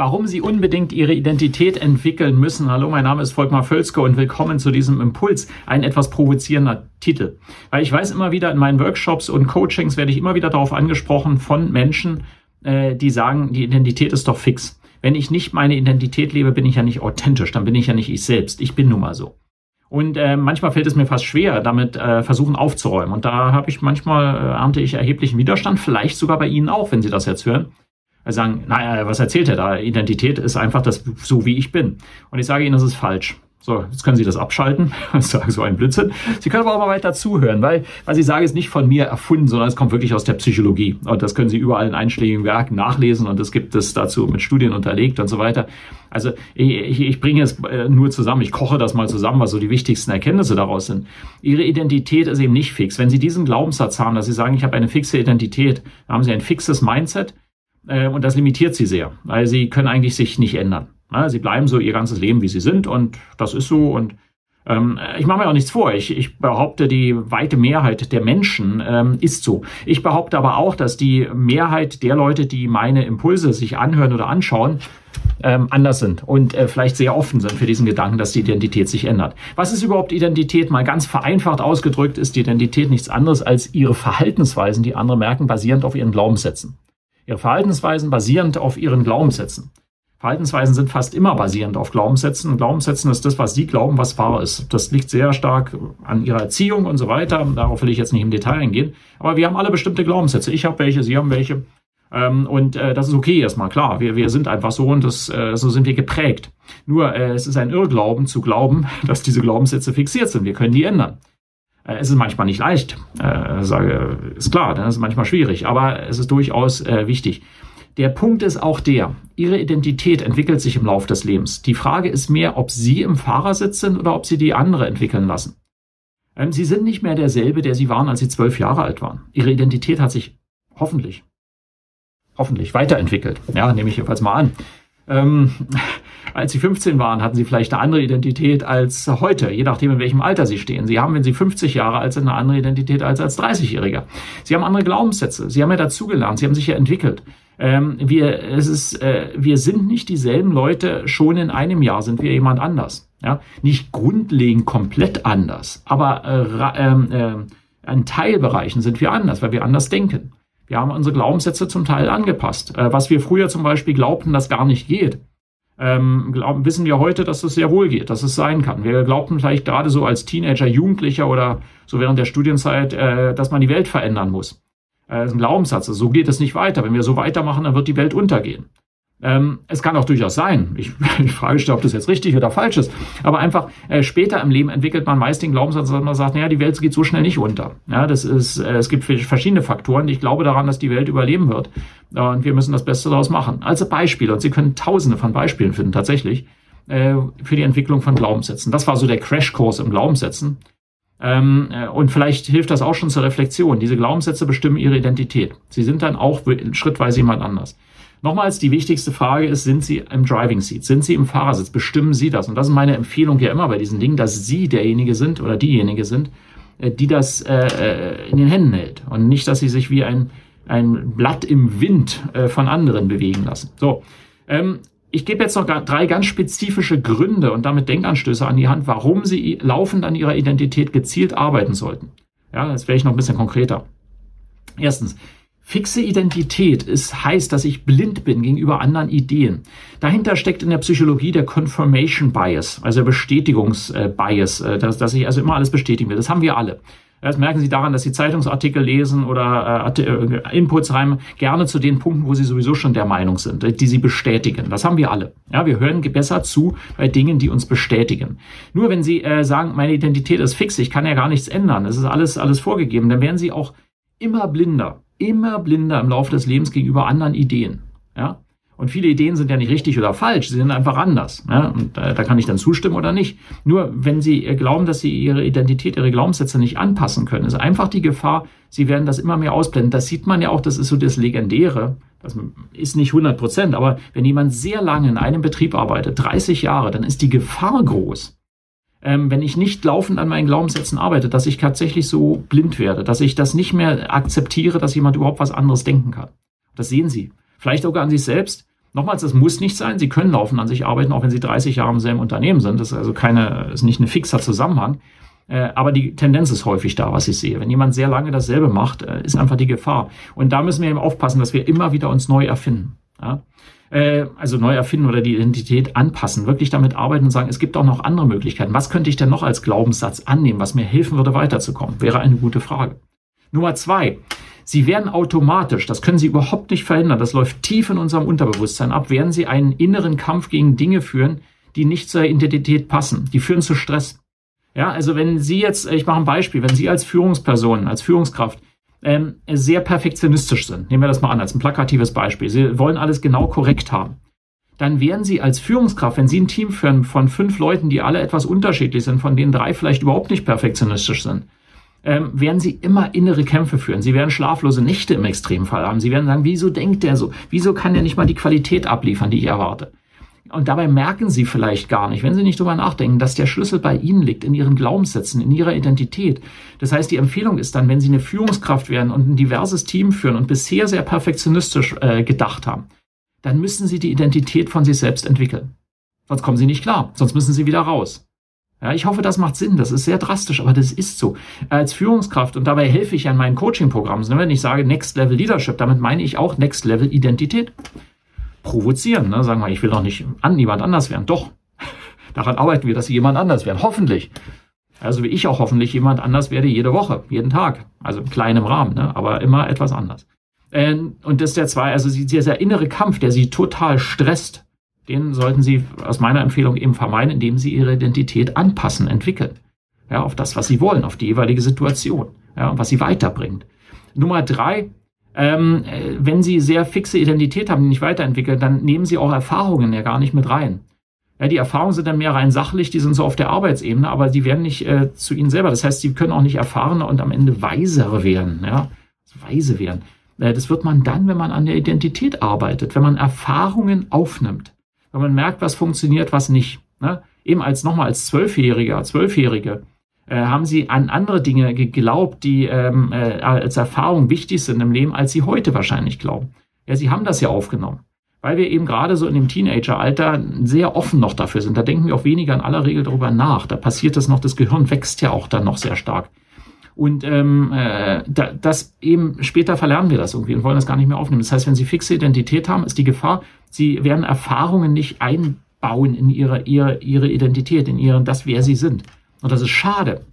warum Sie unbedingt Ihre Identität entwickeln müssen. Hallo, mein Name ist Volkmar Völzke und willkommen zu diesem Impuls. Ein etwas provozierender Titel. Weil ich weiß immer wieder in meinen Workshops und Coachings werde ich immer wieder darauf angesprochen von Menschen, äh, die sagen, die Identität ist doch fix. Wenn ich nicht meine Identität lebe, bin ich ja nicht authentisch, dann bin ich ja nicht ich selbst. Ich bin nun mal so. Und äh, manchmal fällt es mir fast schwer, damit äh, versuchen aufzuräumen. Und da habe ich manchmal, äh, ernte ich erheblichen Widerstand, vielleicht sogar bei Ihnen auch, wenn Sie das jetzt hören sagen, naja, was erzählt er da? Identität ist einfach das, so wie ich bin. Und ich sage Ihnen, das ist falsch. So, jetzt können Sie das abschalten und sagen so ein Blödsinn. Sie können aber auch mal weiter zuhören, weil was ich sage, ist nicht von mir erfunden, sondern es kommt wirklich aus der Psychologie. Und das können Sie überall in einschlägigen Werken nachlesen und es gibt es dazu mit Studien unterlegt und so weiter. Also ich, ich, ich bringe es äh, nur zusammen, ich koche das mal zusammen, was so die wichtigsten Erkenntnisse daraus sind. Ihre Identität ist eben nicht fix. Wenn Sie diesen Glaubenssatz haben, dass Sie sagen, ich habe eine fixe Identität, dann haben Sie ein fixes Mindset äh, und das limitiert sie sehr, weil sie können eigentlich sich nicht ändern. Sie bleiben so ihr ganzes Leben, wie sie sind und das ist so und ähm, ich mache mir auch nichts vor. Ich, ich behaupte, die weite Mehrheit der Menschen ähm, ist so. Ich behaupte aber auch, dass die Mehrheit der Leute, die meine Impulse sich anhören oder anschauen, ähm, anders sind und äh, vielleicht sehr offen sind für diesen Gedanken, dass die Identität sich ändert. Was ist überhaupt Identität? Mal ganz vereinfacht ausgedrückt ist die Identität nichts anderes als ihre Verhaltensweisen, die andere merken, basierend auf ihren Glaubenssätzen. Ihre Verhaltensweisen basierend auf ihren Glaubenssätzen. Verhaltensweisen sind fast immer basierend auf Glaubenssätzen. Glaubenssätzen ist das, was Sie glauben, was wahr ist. Das liegt sehr stark an Ihrer Erziehung und so weiter. Darauf will ich jetzt nicht im Detail eingehen. Aber wir haben alle bestimmte Glaubenssätze. Ich habe welche, Sie haben welche. Ähm, und äh, das ist okay erstmal, klar. Wir, wir sind einfach so und das, äh, so sind wir geprägt. Nur äh, es ist ein Irrglauben zu glauben, dass diese Glaubenssätze fixiert sind. Wir können die ändern. Äh, es ist manchmal nicht leicht, äh, sage, ist klar, dann ist es manchmal schwierig, aber es ist durchaus äh, wichtig. Der Punkt ist auch der, Ihre Identität entwickelt sich im Laufe des Lebens. Die Frage ist mehr, ob Sie im Fahrersitz sind oder ob Sie die andere entwickeln lassen. Ähm, Sie sind nicht mehr derselbe, der Sie waren, als Sie zwölf Jahre alt waren. Ihre Identität hat sich hoffentlich, hoffentlich weiterentwickelt. Ja, nehme ich jedenfalls mal an. Ähm, als sie 15 waren, hatten sie vielleicht eine andere Identität als heute, je nachdem, in welchem Alter sie stehen. Sie haben, wenn sie 50 Jahre alt sind, eine andere Identität als als 30-Jähriger. Sie haben andere Glaubenssätze. Sie haben ja dazugelernt. Sie haben sich ja entwickelt. Ähm, wir, es ist, äh, wir sind nicht dieselben Leute. Schon in einem Jahr sind wir jemand anders. Ja, nicht grundlegend komplett anders, aber äh, äh, in Teilbereichen sind wir anders, weil wir anders denken. Wir haben unsere Glaubenssätze zum Teil angepasst. Äh, was wir früher zum Beispiel glaubten, das gar nicht geht, ähm, glauben, wissen wir heute, dass es sehr wohl geht, dass es sein kann. Wir glaubten vielleicht gerade so als Teenager, Jugendlicher oder so während der Studienzeit, äh, dass man die Welt verändern muss. Äh, das ist ein Glaubenssatz. So geht es nicht weiter. Wenn wir so weitermachen, dann wird die Welt untergehen. Ähm, es kann auch durchaus sein, ich, ich frage mich, ob das jetzt richtig oder falsch ist, aber einfach äh, später im Leben entwickelt man meist den Glaubenssatz, dass man sagt, naja, die Welt geht so schnell nicht unter. Ja, das ist, äh, es gibt verschiedene Faktoren. Ich glaube daran, dass die Welt überleben wird äh, und wir müssen das Beste daraus machen. Also Beispiele, und Sie können tausende von Beispielen finden, tatsächlich, äh, für die Entwicklung von Glaubenssätzen. Das war so der Crashkurs im Glaubenssätzen. Ähm, äh, und vielleicht hilft das auch schon zur Reflexion. Diese Glaubenssätze bestimmen ihre Identität. Sie sind dann auch schrittweise jemand anders. Nochmals, die wichtigste Frage ist, sind Sie im Driving Seat? Sind Sie im Fahrersitz? Bestimmen Sie das? Und das ist meine Empfehlung ja immer bei diesen Dingen, dass Sie derjenige sind oder diejenige sind, äh, die das äh, äh, in den Händen hält. Und nicht, dass Sie sich wie ein, ein Blatt im Wind äh, von anderen bewegen lassen. So. Ähm, ich gebe jetzt noch drei ganz spezifische Gründe und damit Denkanstöße an die Hand, warum Sie laufend an Ihrer Identität gezielt arbeiten sollten. Ja, jetzt wäre ich noch ein bisschen konkreter. Erstens, Fixe Identität ist, heißt, dass ich blind bin gegenüber anderen Ideen. Dahinter steckt in der Psychologie der Confirmation Bias, also der Bestätigungsbias, äh, dass, dass ich also immer alles bestätigen will. Das haben wir alle. Das merken Sie daran, dass Sie Zeitungsartikel lesen oder äh, äh, Inputs rein, gerne zu den Punkten, wo Sie sowieso schon der Meinung sind, die Sie bestätigen. Das haben wir alle. Ja, wir hören besser zu bei Dingen, die uns bestätigen. Nur wenn Sie äh, sagen, meine Identität ist fix, ich kann ja gar nichts ändern, es ist alles, alles vorgegeben, dann werden Sie auch immer blinder immer blinder im Laufe des Lebens gegenüber anderen Ideen. Ja? Und viele Ideen sind ja nicht richtig oder falsch, sie sind einfach anders. Ja? Und äh, da kann ich dann zustimmen oder nicht. Nur wenn Sie glauben, dass Sie Ihre Identität, Ihre Glaubenssätze nicht anpassen können, ist einfach die Gefahr, Sie werden das immer mehr ausblenden. Das sieht man ja auch, das ist so das Legendäre. Das ist nicht 100 Prozent, aber wenn jemand sehr lange in einem Betrieb arbeitet, 30 Jahre, dann ist die Gefahr groß, ähm, wenn ich nicht laufend an meinen Glaubenssätzen arbeite, dass ich tatsächlich so blind werde, dass ich das nicht mehr akzeptiere, dass jemand überhaupt was anderes denken kann. Das sehen Sie. Vielleicht sogar an sich selbst. Nochmals, das muss nicht sein. Sie können laufend an sich arbeiten, auch wenn Sie 30 Jahre im selben Unternehmen sind. Das ist also keine, ist nicht ein fixer Zusammenhang. Äh, aber die Tendenz ist häufig da, was ich sehe. Wenn jemand sehr lange dasselbe macht, äh, ist einfach die Gefahr. Und da müssen wir eben aufpassen, dass wir immer wieder uns neu erfinden. Ja? Äh, also neu erfinden oder die Identität anpassen, wirklich damit arbeiten und sagen, es gibt auch noch andere Möglichkeiten. Was könnte ich denn noch als Glaubenssatz annehmen, was mir helfen würde, weiterzukommen? Wäre eine gute Frage. Nummer zwei. Sie werden automatisch, das können Sie überhaupt nicht verhindern, das läuft tief in unserem Unterbewusstsein ab, werden Sie einen inneren Kampf gegen Dinge führen, die nicht zur Identität passen. Die führen zu Stress. Ja, also wenn Sie jetzt, ich mache ein Beispiel, wenn Sie als Führungsperson, als Führungskraft ähm, sehr perfektionistisch sind, nehmen wir das mal an als ein plakatives Beispiel, Sie wollen alles genau korrekt haben, dann werden Sie als Führungskraft, wenn Sie ein Team führen von fünf Leuten, die alle etwas unterschiedlich sind, von denen drei vielleicht überhaupt nicht perfektionistisch sind, ähm, werden sie immer innere Kämpfe führen. Sie werden schlaflose Nächte im Extremfall haben. Sie werden sagen, wieso denkt der so? Wieso kann er nicht mal die Qualität abliefern, die ich erwarte? Und dabei merken sie vielleicht gar nicht, wenn sie nicht drüber nachdenken, dass der Schlüssel bei ihnen liegt, in ihren Glaubenssätzen, in ihrer Identität. Das heißt, die Empfehlung ist dann, wenn sie eine Führungskraft werden und ein diverses Team führen und bisher sehr perfektionistisch äh, gedacht haben, dann müssen sie die Identität von sich selbst entwickeln. Sonst kommen sie nicht klar, sonst müssen sie wieder raus. Ja, ich hoffe, das macht Sinn. Das ist sehr drastisch, aber das ist so. Als Führungskraft, und dabei helfe ich an meinen Coaching-Programmen, ne, wenn ich sage Next Level Leadership, damit meine ich auch Next Level Identität. Provozieren, ne? sagen wir, ich will doch nicht an niemand anders werden. Doch, daran arbeiten wir, dass sie jemand anders werden. Hoffentlich. Also wie ich auch hoffentlich jemand anders werde jede Woche, jeden Tag. Also in kleinem Rahmen, ne? aber immer etwas anders. Ähm, und das ist der zwei, also dieser innere Kampf, der sie total stresst, den sollten Sie aus meiner Empfehlung eben vermeiden, indem Sie Ihre Identität anpassen, entwickeln. Ja, auf das, was Sie wollen, auf die jeweilige Situation. Ja, und was Sie weiterbringt. Nummer drei, ähm, äh, wenn Sie sehr fixe Identität haben, die nicht weiterentwickeln, dann nehmen Sie auch Erfahrungen ja gar nicht mit rein. Ja, die Erfahrungen sind dann mehr rein sachlich, die sind so auf der Arbeitsebene, aber die werden nicht äh, zu Ihnen selber. Das heißt, Sie können auch nicht erfahrener und am Ende weisere werden, ja, weise werden. Äh, das wird man dann, wenn man an der Identität arbeitet, wenn man Erfahrungen aufnimmt wenn man merkt, was funktioniert, was nicht. Ne? Eben als nochmal als Zwölfjähriger, Zwölfjährige äh, haben sie an andere Dinge geglaubt, die ähm, äh, als Erfahrung wichtig sind im Leben, als sie heute wahrscheinlich glauben. Ja, sie haben das ja aufgenommen. Weil wir eben gerade so in dem Teenageralter sehr offen noch dafür sind. Da denken wir auch weniger in aller Regel darüber nach. Da passiert das noch, das Gehirn wächst ja auch dann noch sehr stark. Und ähm, äh, da, das eben später verlernen wir das irgendwie und wollen das gar nicht mehr aufnehmen. Das heißt, wenn Sie fixe Identität haben, ist die Gefahr, Sie werden Erfahrungen nicht einbauen in ihre, ihre, ihre Identität, in ihren, das, wer Sie sind. Und das ist schade.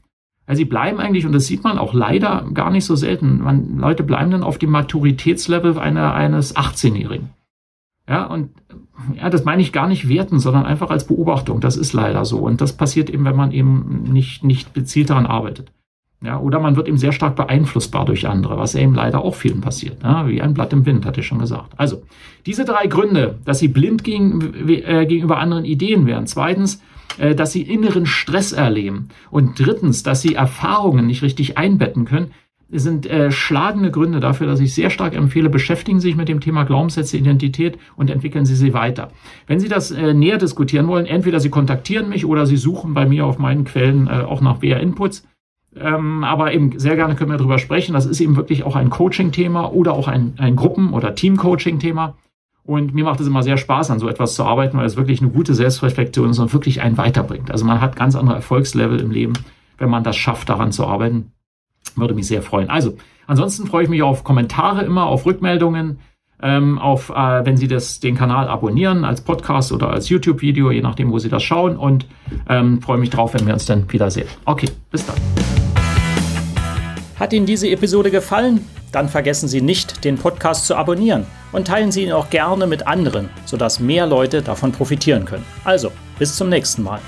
Weil sie bleiben eigentlich, und das sieht man auch leider gar nicht so selten, man, Leute bleiben dann auf dem Maturitätslevel einer, eines 18-Jährigen. Ja, und ja, das meine ich gar nicht werten, sondern einfach als Beobachtung. Das ist leider so. Und das passiert eben, wenn man eben nicht, nicht gezielt daran arbeitet. Ja, oder man wird eben sehr stark beeinflussbar durch andere, was eben leider auch vielen passiert. Ja, wie ein Blatt im Wind, hatte ich schon gesagt. Also, diese drei Gründe, dass sie blind gegen, äh, gegenüber anderen Ideen wären. Zweitens, dass sie inneren Stress erleben. Und drittens, dass sie Erfahrungen nicht richtig einbetten können, sind äh, schlagende Gründe dafür, dass ich sehr stark empfehle, beschäftigen Sie sich mit dem Thema Glaubenssätze, Identität und entwickeln Sie sie weiter. Wenn Sie das äh, näher diskutieren wollen, entweder Sie kontaktieren mich oder Sie suchen bei mir auf meinen Quellen äh, auch nach WR-Inputs. Ähm, aber eben sehr gerne können wir darüber sprechen. Das ist eben wirklich auch ein Coaching-Thema oder auch ein, ein Gruppen- oder Team-Coaching-Thema. Und mir macht es immer sehr Spaß, an so etwas zu arbeiten, weil es wirklich eine gute Selbstreflexion ist und wirklich einen weiterbringt. Also man hat ganz andere Erfolgslevel im Leben, wenn man das schafft, daran zu arbeiten. Würde mich sehr freuen. Also, ansonsten freue ich mich auf Kommentare immer, auf Rückmeldungen, ähm, auf, äh, wenn Sie das, den Kanal abonnieren als Podcast oder als YouTube-Video, je nachdem, wo Sie das schauen. Und ähm, freue mich drauf, wenn wir uns dann wiedersehen. Okay, bis dann. Hat Ihnen diese Episode gefallen? Dann vergessen Sie nicht, den Podcast zu abonnieren und teilen Sie ihn auch gerne mit anderen, sodass mehr Leute davon profitieren können. Also, bis zum nächsten Mal.